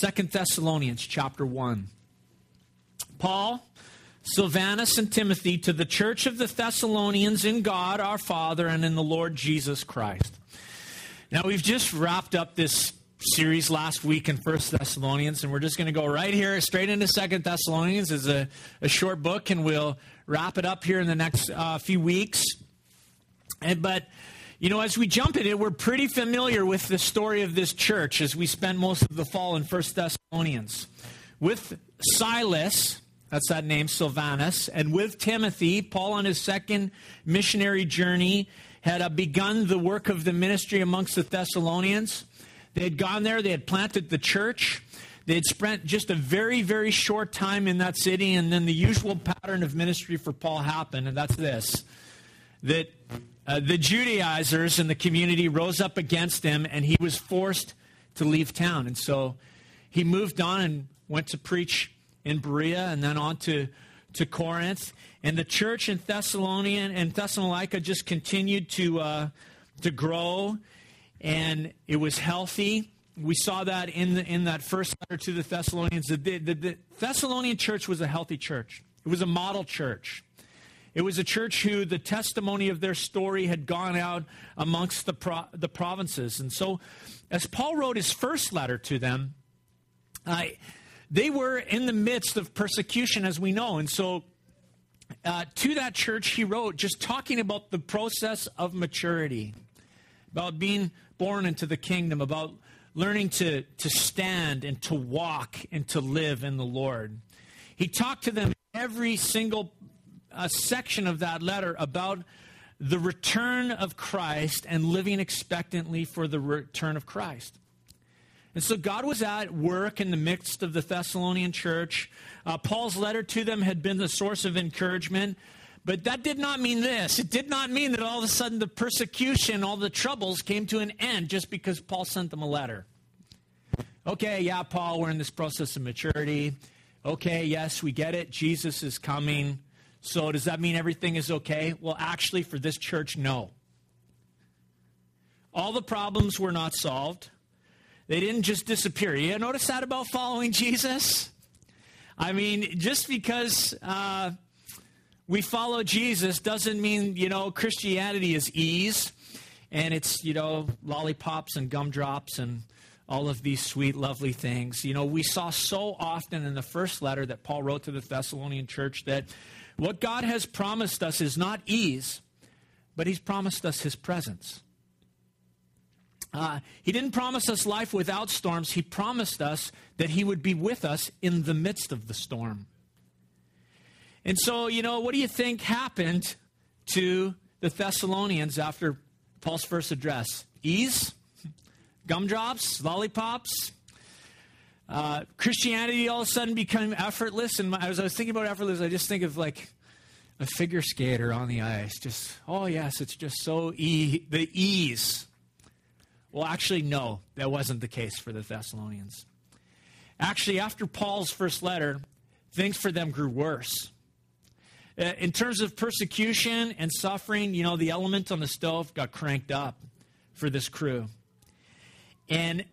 Second Thessalonians chapter 1. Paul, Silvanus, and Timothy to the church of the Thessalonians in God our Father and in the Lord Jesus Christ. Now, we've just wrapped up this series last week in First Thessalonians, and we're just going to go right here straight into Second Thessalonians. is a, a short book, and we'll wrap it up here in the next uh, few weeks. And, but you know, as we jump in it, we're pretty familiar with the story of this church as we spent most of the fall in First Thessalonians. With Silas, that's that name, Silvanus, and with Timothy, Paul on his second missionary journey had uh, begun the work of the ministry amongst the Thessalonians. They had gone there, they had planted the church. They had spent just a very, very short time in that city, and then the usual pattern of ministry for Paul happened, and that's this that uh, the Judaizers in the community rose up against him, and he was forced to leave town. And so he moved on and went to preach in Berea and then on to, to Corinth. And the church in Thessalonian and Thessalonica just continued to, uh, to grow, and it was healthy. We saw that in, the, in that first letter to the Thessalonians. The, the, the Thessalonian church was a healthy church, it was a model church. It was a church who the testimony of their story had gone out amongst the, pro- the provinces. And so, as Paul wrote his first letter to them, uh, they were in the midst of persecution, as we know. And so, uh, to that church, he wrote just talking about the process of maturity, about being born into the kingdom, about learning to, to stand and to walk and to live in the Lord. He talked to them every single a section of that letter about the return of Christ and living expectantly for the return of Christ. And so God was at work in the midst of the Thessalonian church. Uh, Paul's letter to them had been the source of encouragement. But that did not mean this. It did not mean that all of a sudden the persecution, all the troubles came to an end just because Paul sent them a letter. Okay, yeah, Paul, we're in this process of maturity. Okay, yes, we get it. Jesus is coming. So, does that mean everything is okay? Well, actually, for this church, no. All the problems were not solved. They didn't just disappear. You notice that about following Jesus? I mean, just because uh, we follow Jesus doesn't mean, you know, Christianity is ease and it's, you know, lollipops and gumdrops and all of these sweet, lovely things. You know, we saw so often in the first letter that Paul wrote to the Thessalonian church that what God has promised us is not ease, but He's promised us His presence. Uh, he didn't promise us life without storms. He promised us that He would be with us in the midst of the storm. And so, you know, what do you think happened to the Thessalonians after Paul's first address? Ease? Gumdrops? Lollipops? Uh, Christianity all of a sudden became effortless. And as I was thinking about effortless, I just think of like a figure skater on the ice. Just, oh, yes, it's just so e- the ease. Well, actually, no, that wasn't the case for the Thessalonians. Actually, after Paul's first letter, things for them grew worse. Uh, in terms of persecution and suffering, you know, the element on the stove got cranked up for this crew. And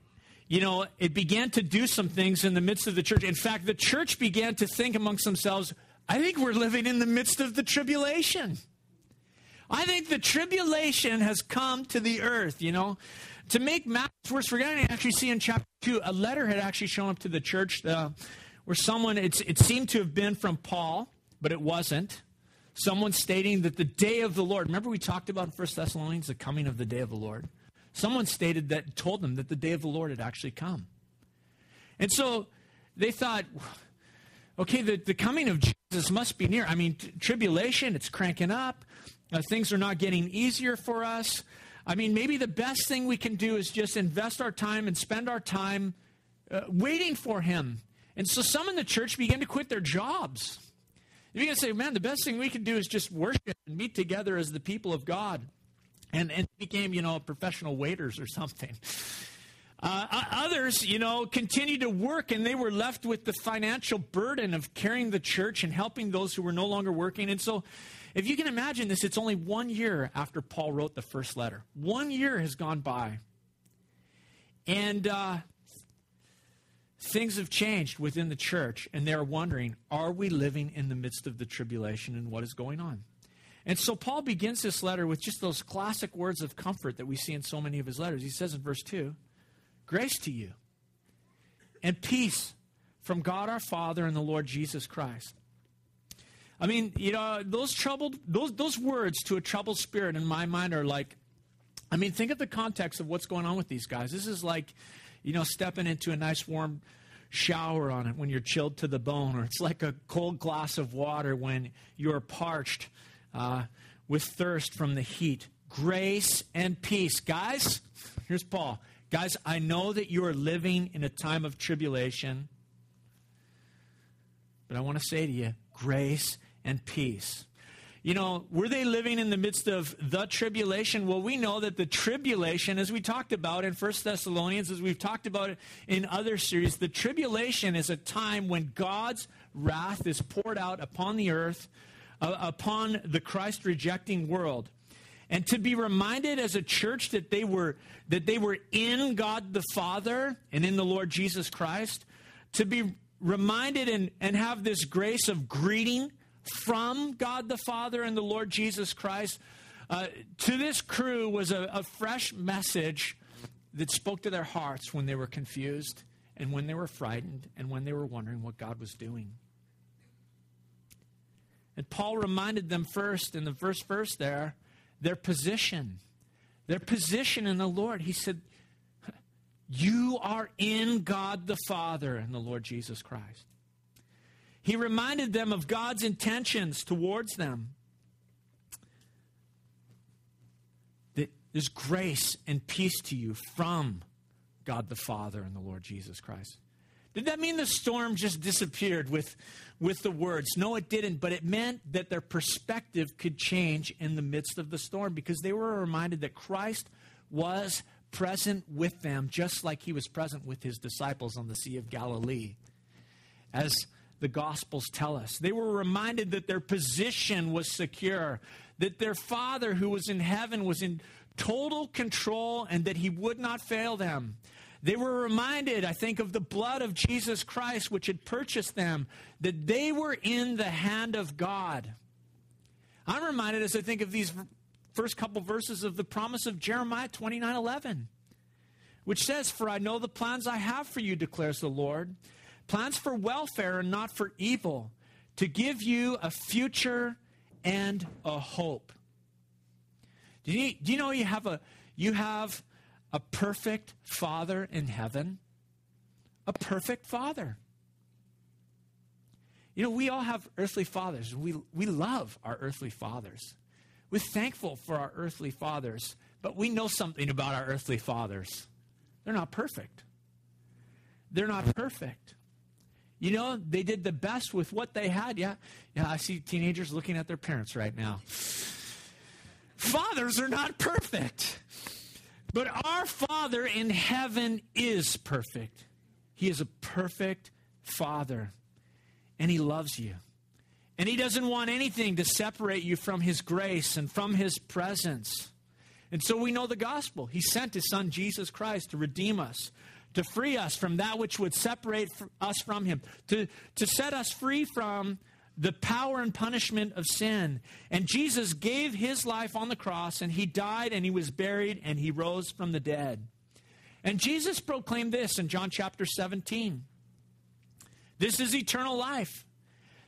you know, it began to do some things in the midst of the church. In fact, the church began to think amongst themselves, I think we're living in the midst of the tribulation. I think the tribulation has come to the earth, you know. To make matters worse, we're going to actually see in chapter 2, a letter had actually shown up to the church uh, where someone, it seemed to have been from Paul, but it wasn't. Someone stating that the day of the Lord, remember we talked about in 1 Thessalonians, the coming of the day of the Lord? Someone stated that, told them that the day of the Lord had actually come. And so they thought, okay, the, the coming of Jesus must be near. I mean, t- tribulation, it's cranking up. Uh, things are not getting easier for us. I mean, maybe the best thing we can do is just invest our time and spend our time uh, waiting for him. And so some in the church began to quit their jobs. You can say, man, the best thing we can do is just worship and meet together as the people of God and, and became, you know, professional waiters or something. Uh, others, you know, continued to work and they were left with the financial burden of carrying the church and helping those who were no longer working. And so, if you can imagine this, it's only one year after Paul wrote the first letter. One year has gone by. And uh, things have changed within the church, and they're wondering, are we living in the midst of the tribulation and what is going on? And so Paul begins this letter with just those classic words of comfort that we see in so many of his letters. He says in verse 2 Grace to you and peace from God our Father and the Lord Jesus Christ. I mean, you know, those troubled those those words to a troubled spirit in my mind are like I mean, think of the context of what's going on with these guys. This is like, you know, stepping into a nice warm shower on it when you're chilled to the bone, or it's like a cold glass of water when you're parched uh, with thirst from the heat. Grace and peace. Guys, here's Paul. Guys, I know that you are living in a time of tribulation, but I want to say to you grace and peace. You know, were they living in the midst of the tribulation? Well, we know that the tribulation, as we talked about in First Thessalonians, as we've talked about it in other series, the tribulation is a time when God's wrath is poured out upon the earth, uh, upon the Christ rejecting world. And to be reminded as a church that they were that they were in God the Father and in the Lord Jesus Christ, to be reminded and, and have this grace of greeting from God the Father and the Lord Jesus Christ uh, to this crew was a, a fresh message that spoke to their hearts when they were confused and when they were frightened and when they were wondering what God was doing. And Paul reminded them first in the first verse there their position. Their position in the Lord. He said, You are in God the Father and the Lord Jesus Christ. He reminded them of God's intentions towards them. That there's grace and peace to you from God the Father and the Lord Jesus Christ. Did that mean the storm just disappeared with, with the words? No, it didn't, but it meant that their perspective could change in the midst of the storm because they were reminded that Christ was present with them, just like he was present with his disciples on the Sea of Galilee. As the Gospels tell us. They were reminded that their position was secure, that their Father who was in heaven was in total control, and that he would not fail them. They were reminded, I think, of the blood of Jesus Christ, which had purchased them, that they were in the hand of God. I'm reminded as I think of these first couple verses of the promise of Jeremiah 29 11, which says, For I know the plans I have for you, declares the Lord plans for welfare and not for evil, to give you a future and a hope. Do you, do you know you have a you have a perfect father in heaven? A perfect father. You know, we all have earthly fathers. We, we love our earthly fathers. We're thankful for our earthly fathers, but we know something about our earthly fathers. They're not perfect. They're not perfect. You know, they did the best with what they had. Yeah, yeah. I see teenagers looking at their parents right now. Fathers are not perfect, but our Father in heaven is perfect. He is a perfect Father, and He loves you. And He doesn't want anything to separate you from His grace and from His presence. And so we know the gospel. He sent His Son, Jesus Christ, to redeem us to free us from that which would separate us from Him, to, to set us free from the power and punishment of sin. And Jesus gave His life on the cross, and He died, and He was buried, and He rose from the dead. And Jesus proclaimed this in John chapter 17 This is eternal life,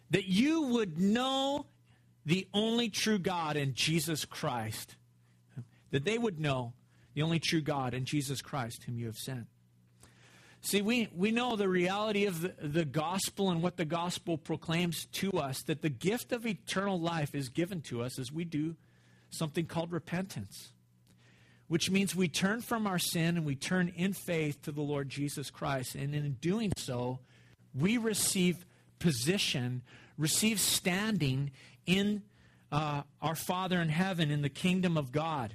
that you would know the only true God in Jesus Christ, that they would know the only true God in Jesus Christ, whom you have sent. See, we, we know the reality of the, the gospel and what the gospel proclaims to us that the gift of eternal life is given to us as we do something called repentance, which means we turn from our sin and we turn in faith to the Lord Jesus Christ. And in doing so, we receive position, receive standing in uh, our Father in heaven in the kingdom of God.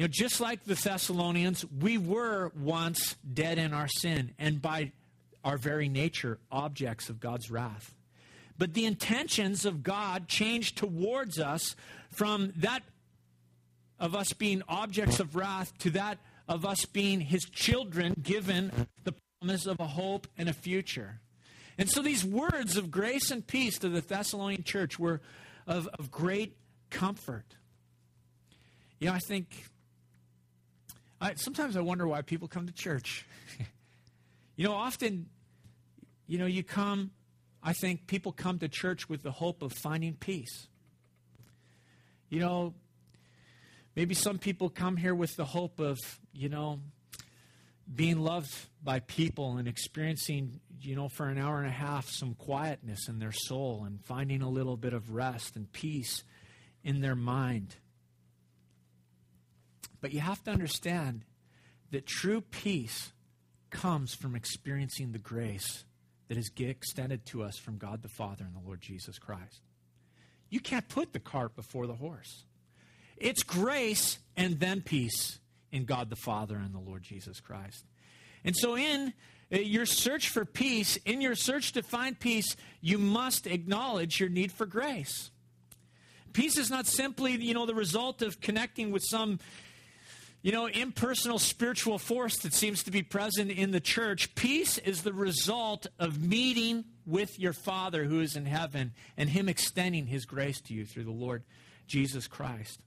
You know, just like the Thessalonians, we were once dead in our sin and by our very nature objects of God's wrath. But the intentions of God changed towards us from that of us being objects of wrath to that of us being his children given the promise of a hope and a future. And so these words of grace and peace to the Thessalonian church were of, of great comfort. You know, I think I, sometimes I wonder why people come to church. you know, often, you know, you come, I think people come to church with the hope of finding peace. You know, maybe some people come here with the hope of, you know, being loved by people and experiencing, you know, for an hour and a half some quietness in their soul and finding a little bit of rest and peace in their mind. But you have to understand that true peace comes from experiencing the grace that is extended to us from God the Father and the Lord Jesus Christ. You can't put the cart before the horse. It's grace and then peace in God the Father and the Lord Jesus Christ. And so, in uh, your search for peace, in your search to find peace, you must acknowledge your need for grace. Peace is not simply, you know, the result of connecting with some, you know, impersonal spiritual force that seems to be present in the church. Peace is the result of meeting with your Father who is in heaven and Him extending His grace to you through the Lord Jesus Christ.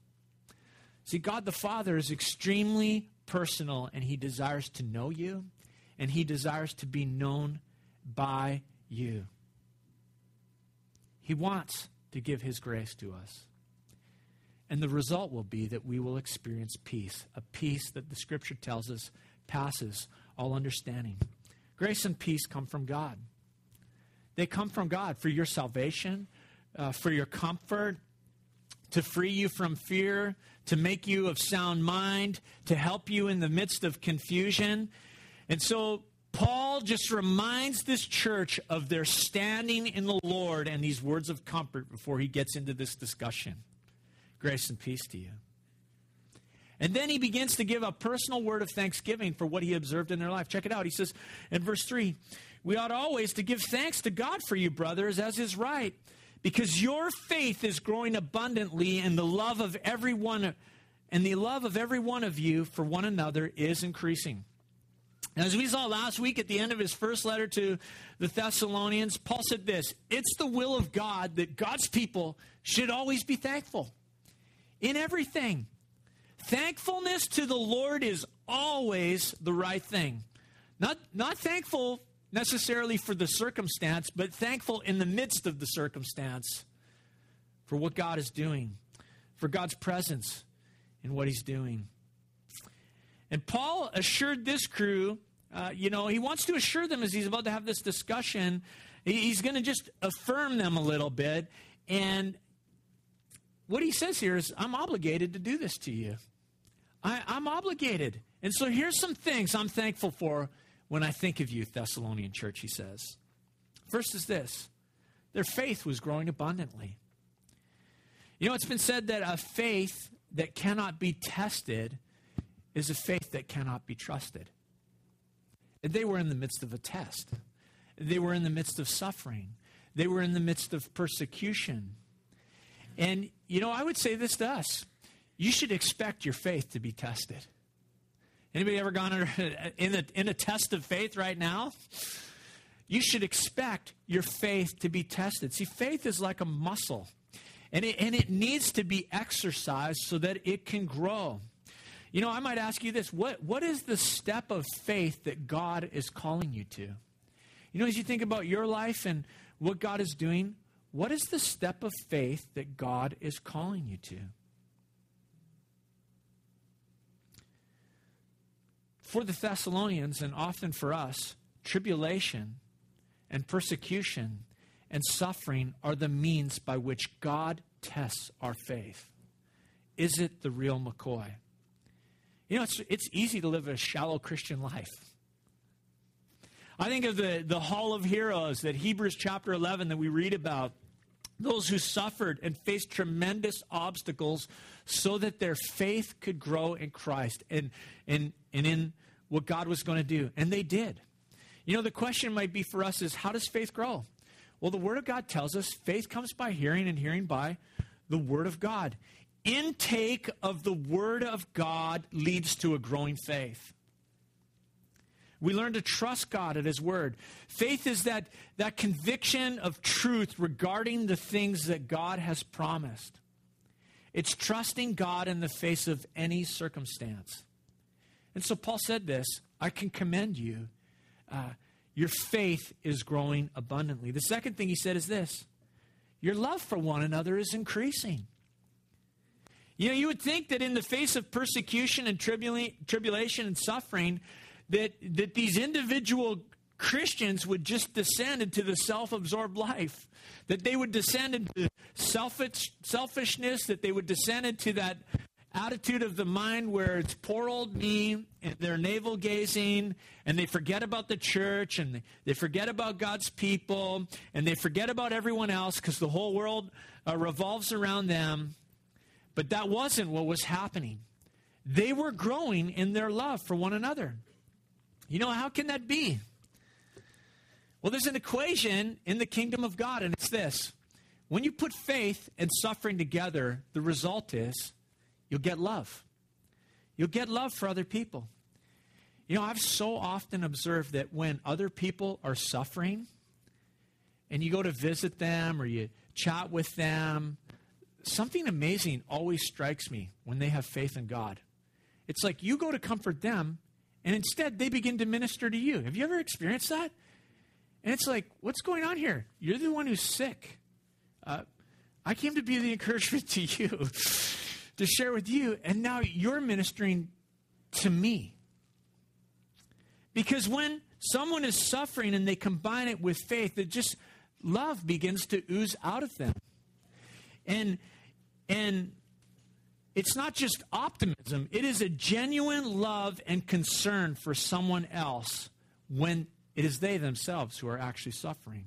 See, God the Father is extremely personal and He desires to know you and He desires to be known by you. He wants to give His grace to us. And the result will be that we will experience peace, a peace that the Scripture tells us passes all understanding. Grace and peace come from God. They come from God for your salvation, uh, for your comfort, to free you from fear, to make you of sound mind, to help you in the midst of confusion. And so Paul just reminds this church of their standing in the Lord and these words of comfort before he gets into this discussion. Grace and peace to you. And then he begins to give a personal word of thanksgiving for what he observed in their life. Check it out. He says in verse 3 We ought always to give thanks to God for you, brothers, as is right because your faith is growing abundantly and the love of everyone and the love of every one of you for one another is increasing. As we saw last week at the end of his first letter to the Thessalonians, Paul said this It's the will of God that God's people should always be thankful in everything. Thankfulness to the Lord is always the right thing. Not, not thankful necessarily for the circumstance, but thankful in the midst of the circumstance for what God is doing, for God's presence in what He's doing. And Paul assured this crew, uh, you know, he wants to assure them as he's about to have this discussion, he's going to just affirm them a little bit. And what he says here is, I'm obligated to do this to you. I, I'm obligated. And so here's some things I'm thankful for when I think of you, Thessalonian church, he says. First is this their faith was growing abundantly. You know, it's been said that a faith that cannot be tested is a faith that cannot be trusted. And They were in the midst of a test, they were in the midst of suffering, they were in the midst of persecution. And, you know, I would say this to us you should expect your faith to be tested. Anybody ever gone in a, in a test of faith right now? You should expect your faith to be tested. See, faith is like a muscle, and it, and it needs to be exercised so that it can grow. You know, I might ask you this what, what is the step of faith that God is calling you to? You know, as you think about your life and what God is doing, what is the step of faith that God is calling you to? For the Thessalonians, and often for us, tribulation and persecution and suffering are the means by which God tests our faith. Is it the real McCoy? You know, it's, it's easy to live a shallow Christian life. I think of the, the Hall of Heroes that Hebrews chapter 11 that we read about. Those who suffered and faced tremendous obstacles so that their faith could grow in Christ and, and, and in what God was going to do. And they did. You know, the question might be for us is how does faith grow? Well, the Word of God tells us faith comes by hearing, and hearing by the Word of God. Intake of the Word of God leads to a growing faith. We learn to trust God at His Word. Faith is that, that conviction of truth regarding the things that God has promised. It's trusting God in the face of any circumstance. And so Paul said this I can commend you. Uh, your faith is growing abundantly. The second thing he said is this your love for one another is increasing. You know, you would think that in the face of persecution and tribula- tribulation and suffering, that, that these individual Christians would just descend into the self absorbed life, that they would descend into selfish, selfishness, that they would descend into that attitude of the mind where it's poor old me and they're navel gazing and they forget about the church and they forget about God's people and they forget about everyone else because the whole world uh, revolves around them. But that wasn't what was happening. They were growing in their love for one another. You know, how can that be? Well, there's an equation in the kingdom of God, and it's this. When you put faith and suffering together, the result is you'll get love. You'll get love for other people. You know, I've so often observed that when other people are suffering and you go to visit them or you chat with them, something amazing always strikes me when they have faith in God. It's like you go to comfort them and instead they begin to minister to you. Have you ever experienced that? And it's like, what's going on here? You're the one who's sick. Uh, I came to be the encouragement to you to share with you, and now you're ministering to me. Because when someone is suffering and they combine it with faith, it just love begins to ooze out of them. And and it's not just optimism, it is a genuine love and concern for someone else when it is they themselves who are actually suffering.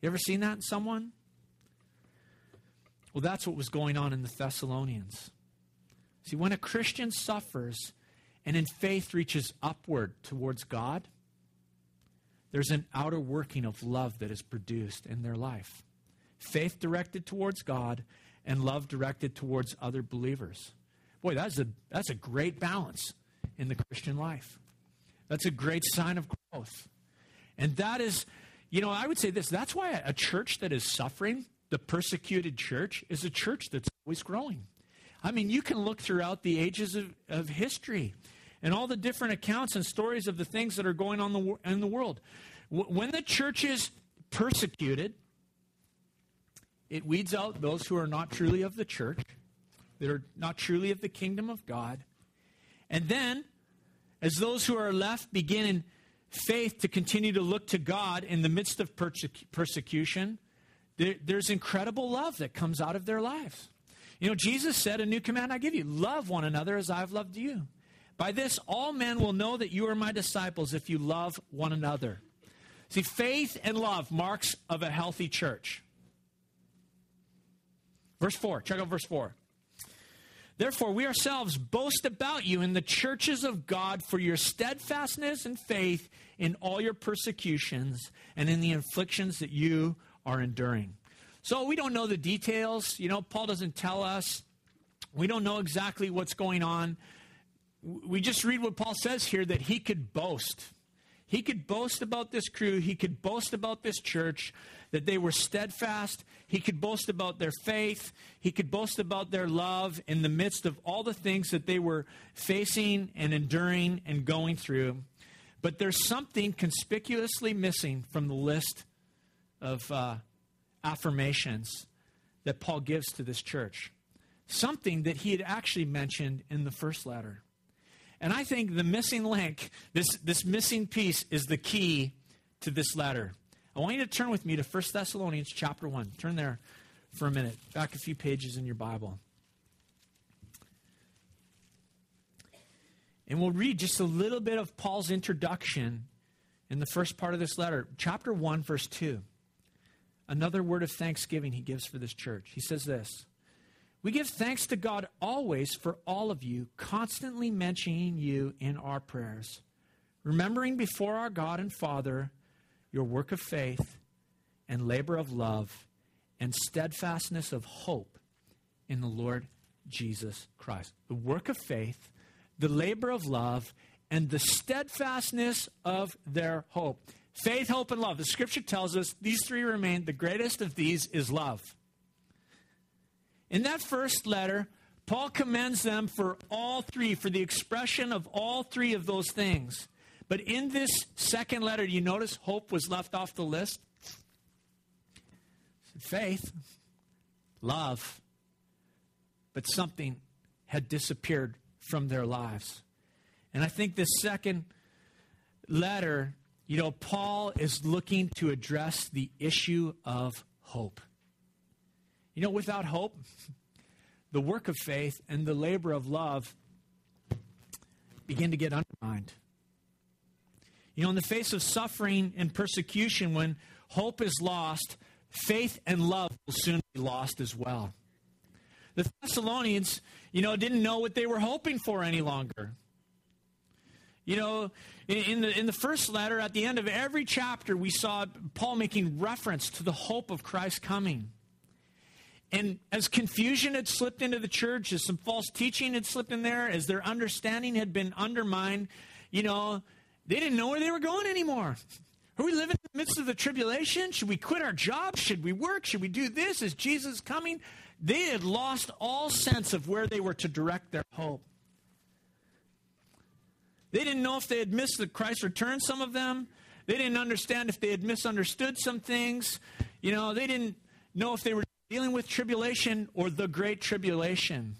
You ever seen that in someone? Well, that's what was going on in the Thessalonians. See, when a Christian suffers and in faith reaches upward towards God, there's an outer working of love that is produced in their life. Faith directed towards God and love directed towards other believers. Boy, that's a, that's a great balance in the Christian life. That's a great sign of growth. And that is, you know, I would say this that's why a church that is suffering the persecuted church is a church that's always growing. I mean, you can look throughout the ages of, of history and all the different accounts and stories of the things that are going on the, in the world. When the church is persecuted, it weeds out those who are not truly of the church, that are not truly of the kingdom of God. And then, as those who are left begin in faith to continue to look to God in the midst of persecution, there, there's incredible love that comes out of their lives. You know, Jesus said, A new command I give you love one another as I've loved you. By this, all men will know that you are my disciples if you love one another. See, faith and love marks of a healthy church. Verse 4, check out verse 4. Therefore, we ourselves boast about you in the churches of God for your steadfastness and faith in all your persecutions and in the afflictions that you are enduring. So we don't know the details. You know, Paul doesn't tell us. We don't know exactly what's going on. We just read what Paul says here that he could boast. He could boast about this crew. He could boast about this church, that they were steadfast. He could boast about their faith. He could boast about their love in the midst of all the things that they were facing and enduring and going through. But there's something conspicuously missing from the list of uh, affirmations that Paul gives to this church. Something that he had actually mentioned in the first letter. And I think the missing link, this, this missing piece, is the key to this letter. I want you to turn with me to 1 Thessalonians chapter 1. Turn there for a minute, back a few pages in your Bible. And we'll read just a little bit of Paul's introduction in the first part of this letter, chapter 1, verse 2 another word of thanksgiving he gives for this church. He says this We give thanks to God always for all of you, constantly mentioning you in our prayers, remembering before our God and Father your work of faith and labor of love and steadfastness of hope in the Lord Jesus Christ. The work of faith, the labor of love, and the steadfastness of their hope. Faith, hope, and love. The scripture tells us these three remain. The greatest of these is love. In that first letter, Paul commends them for all three, for the expression of all three of those things. But in this second letter, do you notice hope was left off the list? Faith, love, but something had disappeared from their lives. And I think this second letter, you know, Paul is looking to address the issue of hope. You know, without hope, the work of faith and the labor of love begin to get undermined. You know, in the face of suffering and persecution, when hope is lost, faith and love will soon be lost as well. The Thessalonians, you know, didn't know what they were hoping for any longer. You know, in the, in the first letter, at the end of every chapter, we saw Paul making reference to the hope of Christ coming. And as confusion had slipped into the church, as some false teaching had slipped in there, as their understanding had been undermined, you know, they didn't know where they were going anymore. Are we living in the midst of the tribulation? Should we quit our jobs? Should we work? Should we do this? Is Jesus coming? They had lost all sense of where they were to direct their hope. They didn't know if they had missed the Christ return, some of them. They didn't understand if they had misunderstood some things. You know, they didn't know if they were dealing with tribulation or the great tribulation.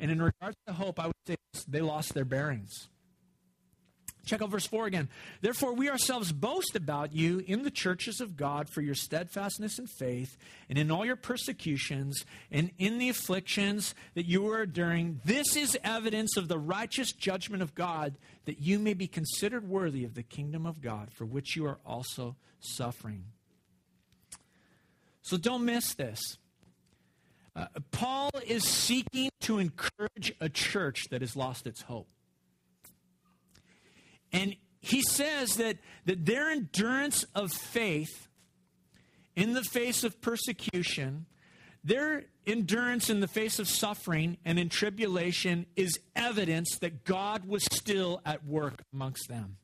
And in regards to hope, I would say they lost their bearings. Check out verse 4 again. Therefore, we ourselves boast about you in the churches of God for your steadfastness and faith, and in all your persecutions, and in the afflictions that you are enduring. This is evidence of the righteous judgment of God, that you may be considered worthy of the kingdom of God, for which you are also suffering. So don't miss this. Uh, Paul is seeking to encourage a church that has lost its hope. And he says that, that their endurance of faith in the face of persecution, their endurance in the face of suffering and in tribulation is evidence that God was still at work amongst them.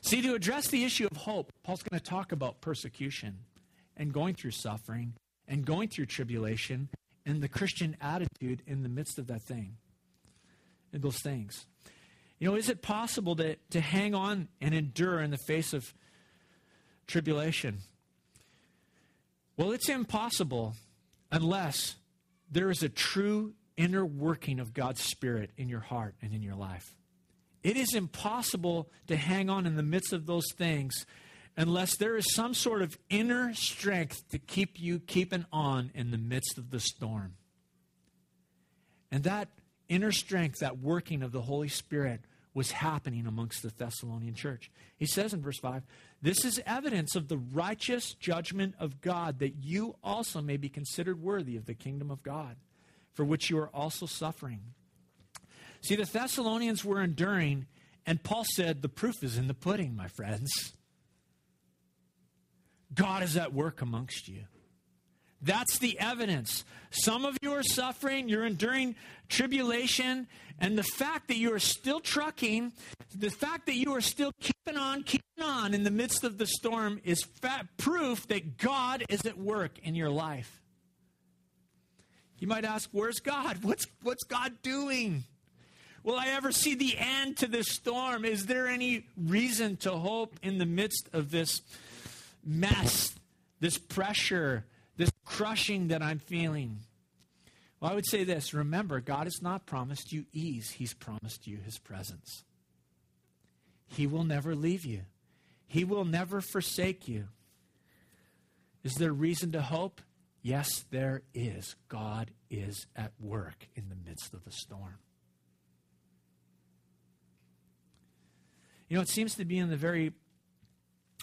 See, to address the issue of hope, Paul's going to talk about persecution and going through suffering and going through tribulation and the Christian attitude in the midst of that thing, in those things. You know, is it possible to, to hang on and endure in the face of tribulation? Well, it's impossible unless there is a true inner working of God's Spirit in your heart and in your life. It is impossible to hang on in the midst of those things unless there is some sort of inner strength to keep you keeping on in the midst of the storm. And that inner strength, that working of the Holy Spirit, was happening amongst the Thessalonian church. He says in verse 5 This is evidence of the righteous judgment of God, that you also may be considered worthy of the kingdom of God, for which you are also suffering. See, the Thessalonians were enduring, and Paul said, The proof is in the pudding, my friends. God is at work amongst you. That's the evidence. Some of you are suffering, you're enduring tribulation, and the fact that you are still trucking, the fact that you are still keeping on, keeping on in the midst of the storm is proof that God is at work in your life. You might ask, Where's God? What's, what's God doing? Will I ever see the end to this storm? Is there any reason to hope in the midst of this mess, this pressure? this crushing that I'm feeling? Well, I would say this remember, God has not promised you ease, He's promised you His presence. He will never leave you, He will never forsake you. Is there reason to hope? Yes, there is. God is at work in the midst of the storm. You know, it seems to be in the very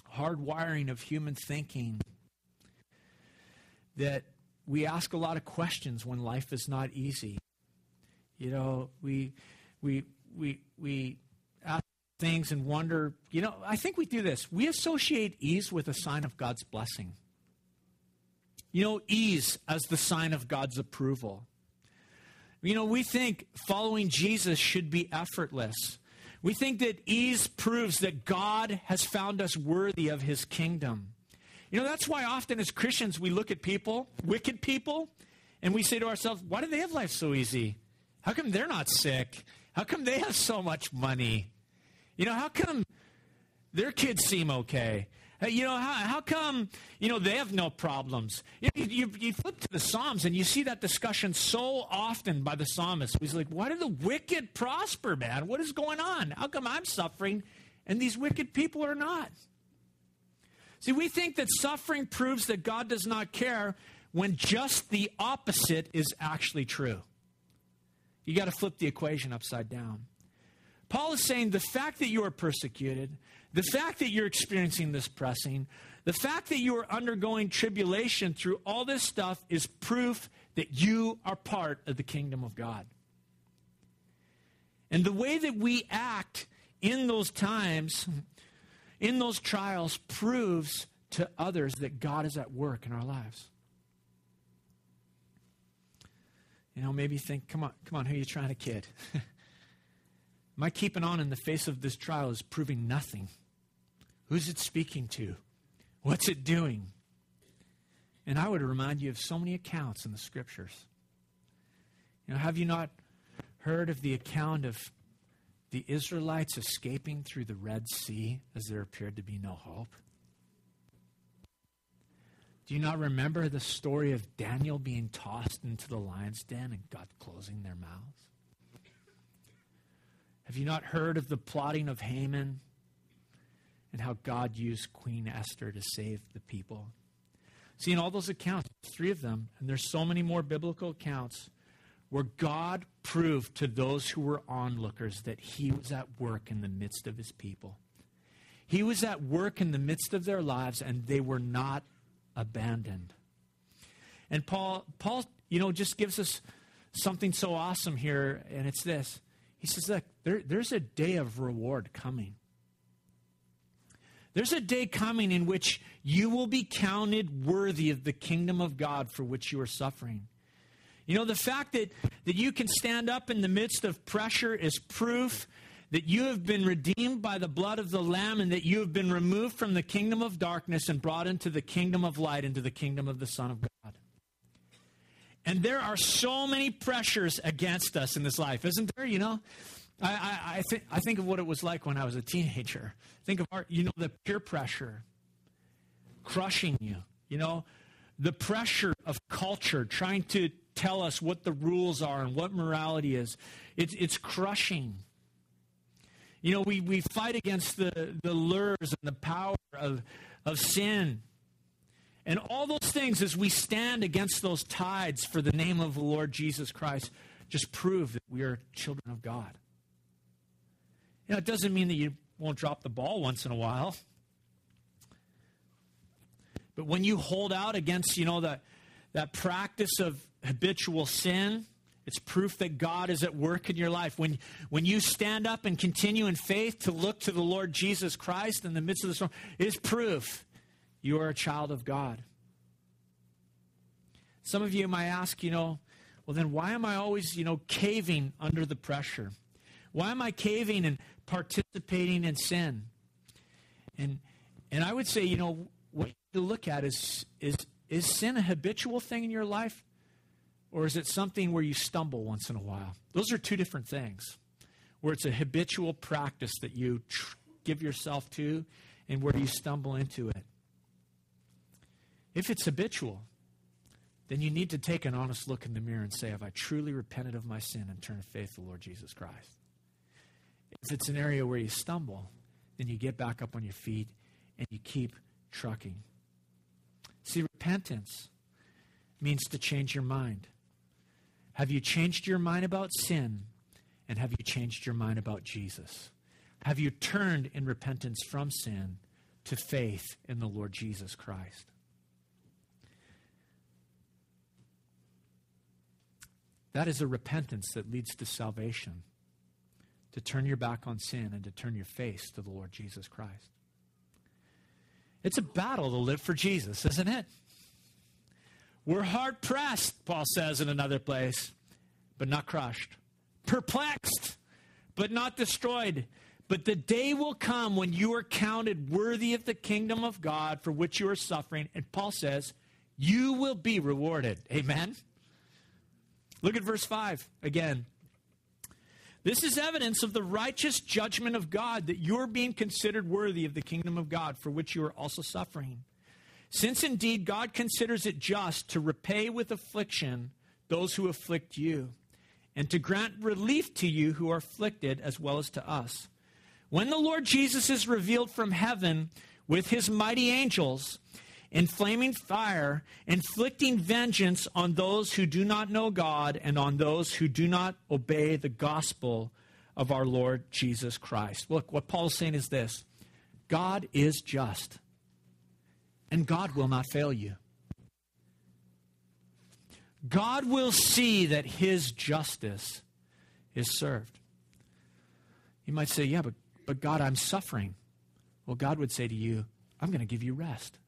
hard wiring of human thinking that we ask a lot of questions when life is not easy. You know, we we we we ask things and wonder, you know, I think we do this. We associate ease with a sign of God's blessing. You know, ease as the sign of God's approval. You know, we think following Jesus should be effortless. We think that ease proves that God has found us worthy of his kingdom. You know, that's why often as Christians we look at people, wicked people, and we say to ourselves, why do they have life so easy? How come they're not sick? How come they have so much money? You know, how come their kids seem okay? You know, how, how come, you know, they have no problems? You, you, you, flip to the Psalms and you see that discussion so often by the psalmist. He's like, why do the wicked prosper, man? What is going on? How come I'm suffering and these wicked people are not? See, we think that suffering proves that God does not care when just the opposite is actually true. You got to flip the equation upside down. Paul is saying the fact that you are persecuted, the fact that you're experiencing this pressing, the fact that you are undergoing tribulation through all this stuff is proof that you are part of the kingdom of God. And the way that we act in those times, in those trials, proves to others that God is at work in our lives. You know, maybe think, come on, come on, who are you trying to kid? My keeping on in the face of this trial is proving nothing. Who's it speaking to? What's it doing? And I would remind you of so many accounts in the scriptures. You know, have you not heard of the account of the Israelites escaping through the Red Sea as there appeared to be no hope? Do you not remember the story of Daniel being tossed into the lion's den and God closing their mouths? Have you not heard of the plotting of Haman and how God used Queen Esther to save the people? See, in all those accounts, three of them, and there's so many more biblical accounts where God proved to those who were onlookers that he was at work in the midst of his people. He was at work in the midst of their lives, and they were not abandoned. And Paul, Paul, you know, just gives us something so awesome here, and it's this. He says, Look, there, there's a day of reward coming. There's a day coming in which you will be counted worthy of the kingdom of God for which you are suffering. You know, the fact that, that you can stand up in the midst of pressure is proof that you have been redeemed by the blood of the Lamb and that you have been removed from the kingdom of darkness and brought into the kingdom of light, into the kingdom of the Son of God. And there are so many pressures against us in this life, isn't there? You know, I, I, I, think, I think of what it was like when I was a teenager. Think of our, you know, the peer pressure crushing you, you know, the pressure of culture trying to tell us what the rules are and what morality is. It's, it's crushing. You know, we, we fight against the, the lures and the power of, of sin. And all those things, as we stand against those tides for the name of the Lord Jesus Christ, just prove that we are children of God. You know, it doesn't mean that you won't drop the ball once in a while. But when you hold out against, you know, that, that practice of habitual sin, it's proof that God is at work in your life. When, when you stand up and continue in faith to look to the Lord Jesus Christ in the midst of the storm, it is proof you are a child of God. Some of you might ask, you know, well, then why am I always, you know, caving under the pressure? Why am I caving and participating in sin? And, and I would say, you know, what you look at is, is, is sin a habitual thing in your life? Or is it something where you stumble once in a while? Those are two different things. Where it's a habitual practice that you tr- give yourself to and where you stumble into it. If it's habitual, then you need to take an honest look in the mirror and say, Have I truly repented of my sin and turned to faith to the Lord Jesus Christ? If it's an area where you stumble, then you get back up on your feet and you keep trucking. See, repentance means to change your mind. Have you changed your mind about sin? And have you changed your mind about Jesus? Have you turned in repentance from sin to faith in the Lord Jesus Christ? That is a repentance that leads to salvation, to turn your back on sin and to turn your face to the Lord Jesus Christ. It's a battle to live for Jesus, isn't it? We're hard pressed, Paul says in another place, but not crushed. Perplexed, but not destroyed. But the day will come when you are counted worthy of the kingdom of God for which you are suffering. And Paul says, you will be rewarded. Amen? Look at verse 5 again. This is evidence of the righteous judgment of God that you're being considered worthy of the kingdom of God for which you are also suffering. Since indeed God considers it just to repay with affliction those who afflict you, and to grant relief to you who are afflicted as well as to us. When the Lord Jesus is revealed from heaven with his mighty angels in flaming fire, inflicting vengeance on those who do not know God and on those who do not obey the gospel of our Lord Jesus Christ. Look, what Paul's saying is this God is just, and God will not fail you. God will see that his justice is served. You might say, Yeah, but, but God, I'm suffering. Well, God would say to you, I'm going to give you rest.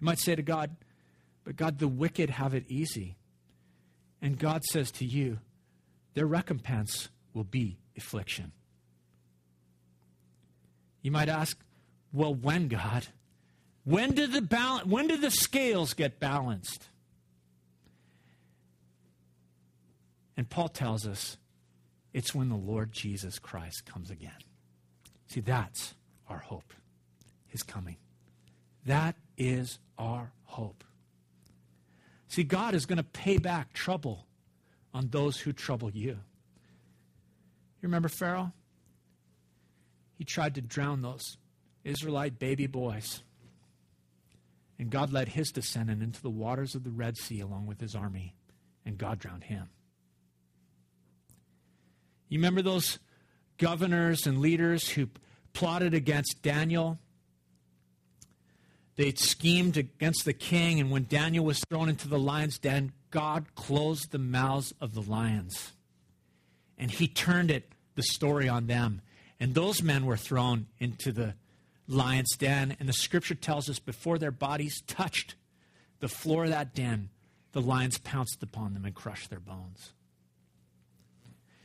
You might say to God, But God, the wicked have it easy. And God says to you, Their recompense will be affliction. You might ask, Well, when, God? When did the, balance, when did the scales get balanced? And Paul tells us it's when the Lord Jesus Christ comes again. See, that's our hope, his coming. That is our hope. See, God is going to pay back trouble on those who trouble you. You remember Pharaoh? He tried to drown those Israelite baby boys. And God led his descendant into the waters of the Red Sea along with his army, and God drowned him. You remember those governors and leaders who plotted against Daniel? They schemed against the king, and when Daniel was thrown into the lion's den, God closed the mouths of the lions. And he turned it, the story on them. And those men were thrown into the lion's den. And the scripture tells us before their bodies touched the floor of that den, the lions pounced upon them and crushed their bones.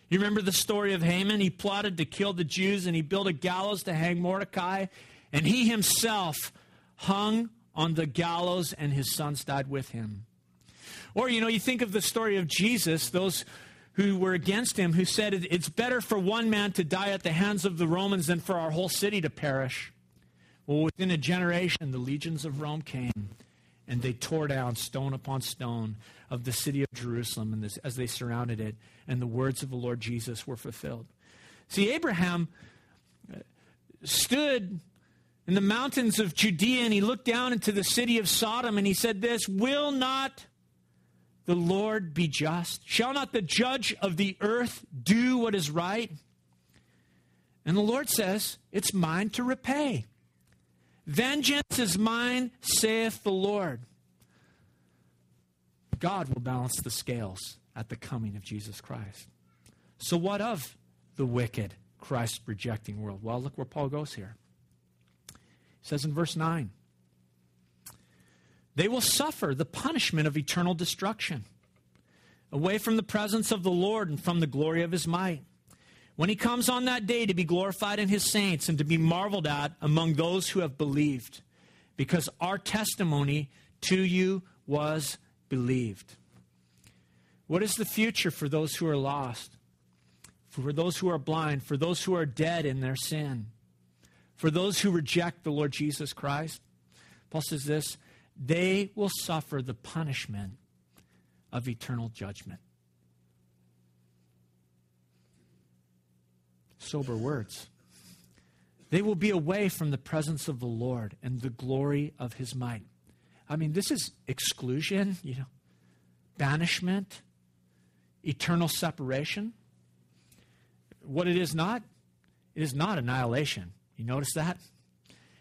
You remember the story of Haman? He plotted to kill the Jews and he built a gallows to hang Mordecai, and he himself hung on the gallows and his sons died with him. Or, you know, you think of the story of Jesus, those who were against him, who said, It's better for one man to die at the hands of the Romans than for our whole city to perish. Well, within a generation, the legions of Rome came and they tore down stone upon stone of the city of Jerusalem this, as they surrounded it, and the words of the Lord Jesus were fulfilled. See, Abraham uh, stood in the mountains of Judea and he looked down into the city of Sodom and he said, This will not the Lord be just? Shall not the judge of the earth do what is right? And the Lord says, It's mine to repay. Vengeance is mine, saith the Lord. God will balance the scales at the coming of Jesus Christ. So, what of the wicked, Christ rejecting world? Well, look where Paul goes here. Says in verse 9, they will suffer the punishment of eternal destruction, away from the presence of the Lord and from the glory of his might. When he comes on that day to be glorified in his saints and to be marveled at among those who have believed, because our testimony to you was believed. What is the future for those who are lost? For those who are blind, for those who are dead in their sin, for those who reject the Lord Jesus Christ? Paul says this they will suffer the punishment of eternal judgment. Sober words. They will be away from the presence of the Lord and the glory of his might. I mean, this is exclusion, you know, banishment, eternal separation. What it is not, it is not annihilation. You notice that?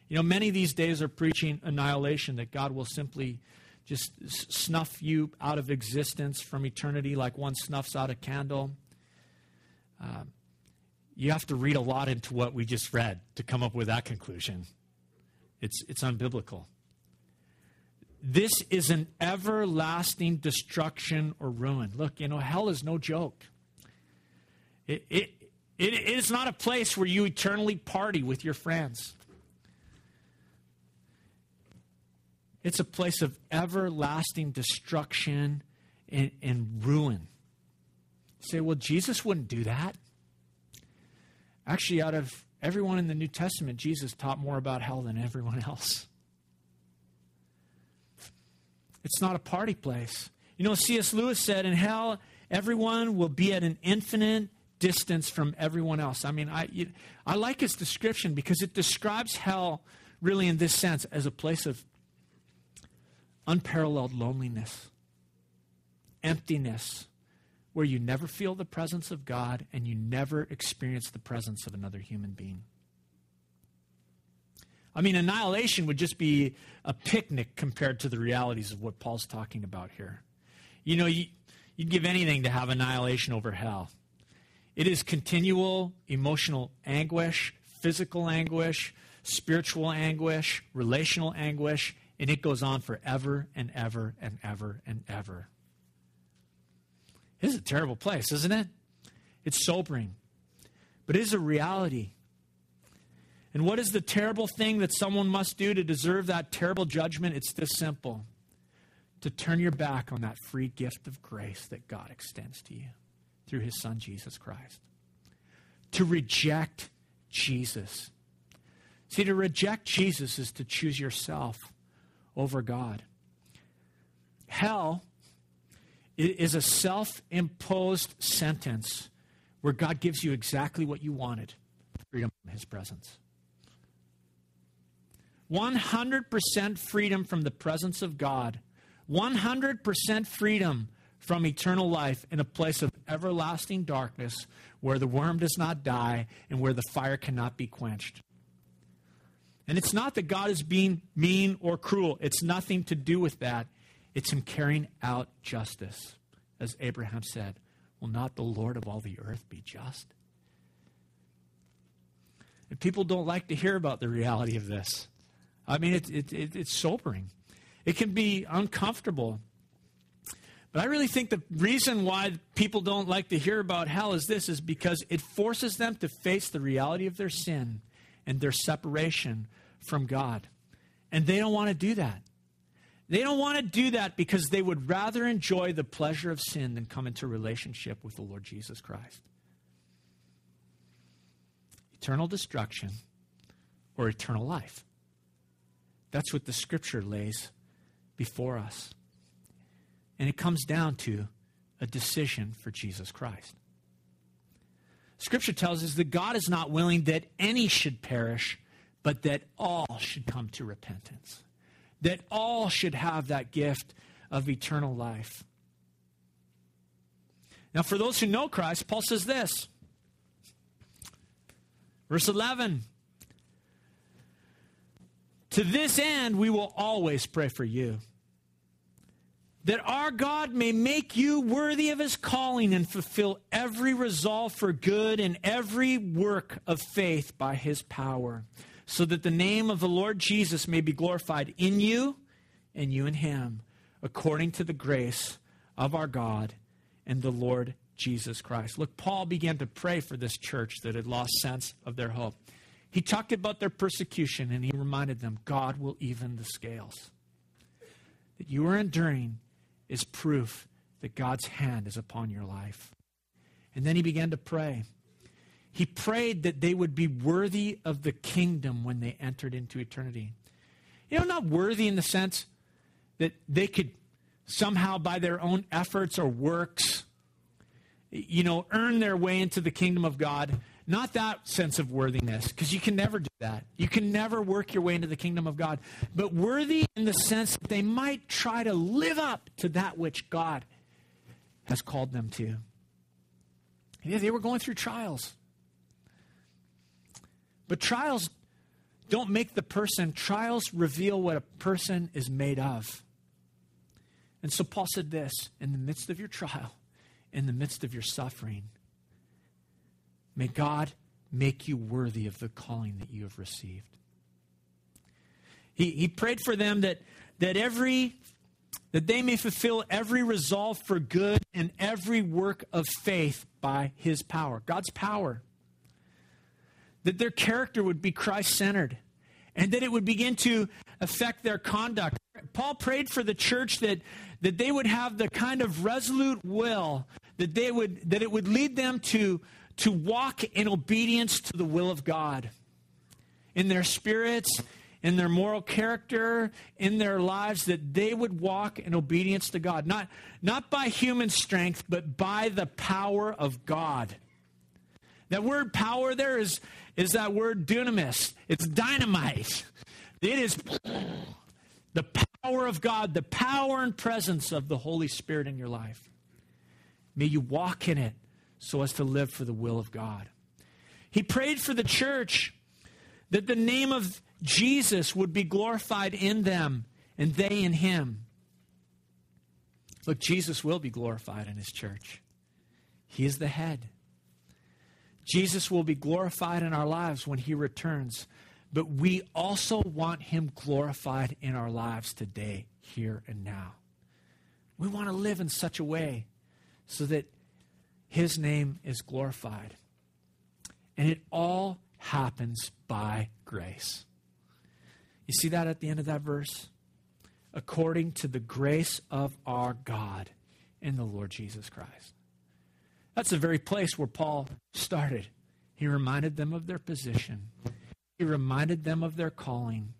You know, many these days are preaching annihilation, that God will simply just snuff you out of existence from eternity like one snuffs out a candle. Uh, you have to read a lot into what we just read to come up with that conclusion. It's, it's unbiblical. This is an everlasting destruction or ruin. Look, you know, hell is no joke. It, it, It, is not a place where you eternally party with your friends. It's a place of everlasting destruction and, and ruin. You say, well, Jesus wouldn't do that. Actually, out of everyone in the New Testament, Jesus taught more about hell than everyone else. It's not a party place. You know, C.S. Lewis said, in hell, everyone will be at an infinite distance from everyone else. I mean, I, I like his description because it describes hell really in this sense as a place of unparalleled loneliness, emptiness, where you never feel the presence of God and you never experience the presence of another human being. I mean, annihilation would just be a picnic compared to the realities of what Paul's talking about here. You know, you, would give anything to have annihilation over hell. It is continual emotional anguish, physical anguish, spiritual anguish, relational anguish, and it goes on forever and ever and ever and ever. This is a terrible place, isn't it? It's sobering, but it is a reality. And what is the terrible thing that someone must do to deserve that terrible judgment? It's this simple to turn your back on that free gift of grace that God extends to you through his son, Jesus Christ. To reject Jesus. See, to reject Jesus is to choose yourself over God. Hell is a self imposed sentence where God gives you exactly what you wanted freedom from His presence. 100% freedom from the presence of God, 100% freedom from eternal life in a place of everlasting darkness where the worm does not die and where the fire cannot be quenched. And it's not that God is being mean or cruel, it's nothing to do with that. It's Him carrying out justice. As Abraham said, Will not the Lord of all the earth be just? And people don't like to hear about the reality of this. I mean, it, it, it, it's sobering. It can be uncomfortable. But I really think the reason why people don't like to hear about hell is this is because it forces them to face the reality of their sin and their separation from God. And they don't want to do that. They don't want to do that because they would rather enjoy the pleasure of sin than come into relationship with the Lord Jesus Christ. Eternal destruction or eternal life. That's what the scripture lays before us. And it comes down to a decision for Jesus Christ. Scripture tells us that God is not willing that any should perish, but that all should come to repentance. That all should have that gift of eternal life. Now, for those who know Christ, Paul says this. Verse 11 To this end, we will always pray for you that our God may make you worthy of his calling and fulfill every resolve for good and every work of faith by his power, so that the name of the Lord Jesus may be glorified in you and you in him, according to the grace of our God and the Lord Jesus Christ. Look, Paul began to pray for this church that had lost sense of their hope. He talked about their persecution and he reminded them God will even the scales. That you are enduring is proof that God's hand is upon your life. And then he began to pray. He prayed that they would be worthy of the kingdom when they entered into eternity. You know, not worthy in the sense that they could somehow, by their own efforts or works, you know, earn their way into the kingdom of God. Not that sense of worthiness, because you can never do that. You can never work your way into the kingdom of God. But worthy in the sense that they might try to live up to that which God has called them to. Yeah, they were going through trials. But trials don't make the person, trials reveal what a person is made of. And so Paul said this in the midst of your trial, in the midst of your suffering, May God make you worthy of the calling that you have received. He, he prayed for them that, that every that they may fulfill every resolve for good and every work of faith by his power. God's power. that their character would be Christ centered, and that it would begin to affect their conduct. Paul prayed for the church that, that they would have the kind of resolute will that they would that it would lead them to, to walk in obedience to the will of God. In their spirits, in their moral character, in their lives, that they would walk in obedience to God. Not, not by human strength, but by the power of God. That word power there is, is that word dunamis. It's dynamite. It is the power of God, the power and presence of the Holy Spirit in your life. May you walk in it so as to live for the will of God. He prayed for the church that the name of Jesus would be glorified in them and they in him. Look, Jesus will be glorified in his church. He is the head. Jesus will be glorified in our lives when he returns, but we also want him glorified in our lives today, here and now. We want to live in such a way so that his name is glorified. And it all happens by grace. You see that at the end of that verse? According to the grace of our God in the Lord Jesus Christ. That's the very place where Paul started. He reminded them of their position, he reminded them of their calling.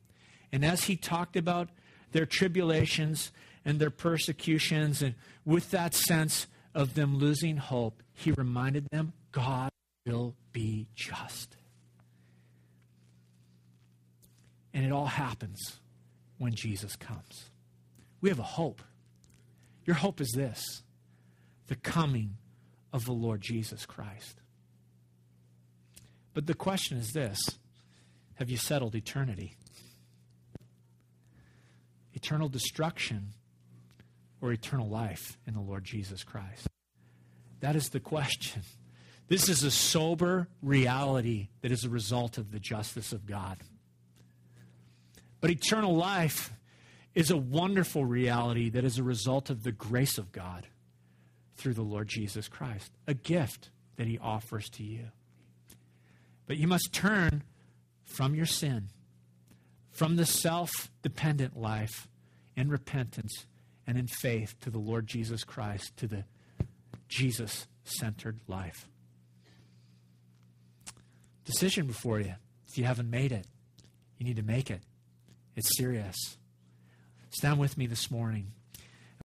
And as he talked about their tribulations and their persecutions, and with that sense of them losing hope, he reminded them God will be just. And it all happens when Jesus comes. We have a hope. Your hope is this the coming of the Lord Jesus Christ. But the question is this Have you settled eternity? Eternal destruction or eternal life in the Lord Jesus Christ? That is the question. This is a sober reality that is a result of the justice of God. But eternal life is a wonderful reality that is a result of the grace of God through the Lord Jesus Christ, a gift that he offers to you. But you must turn from your sin, from the self dependent life in repentance and in faith to the Lord Jesus Christ, to the Jesus centered life. Decision before you. If you haven't made it, you need to make it. It's serious. Stand with me this morning.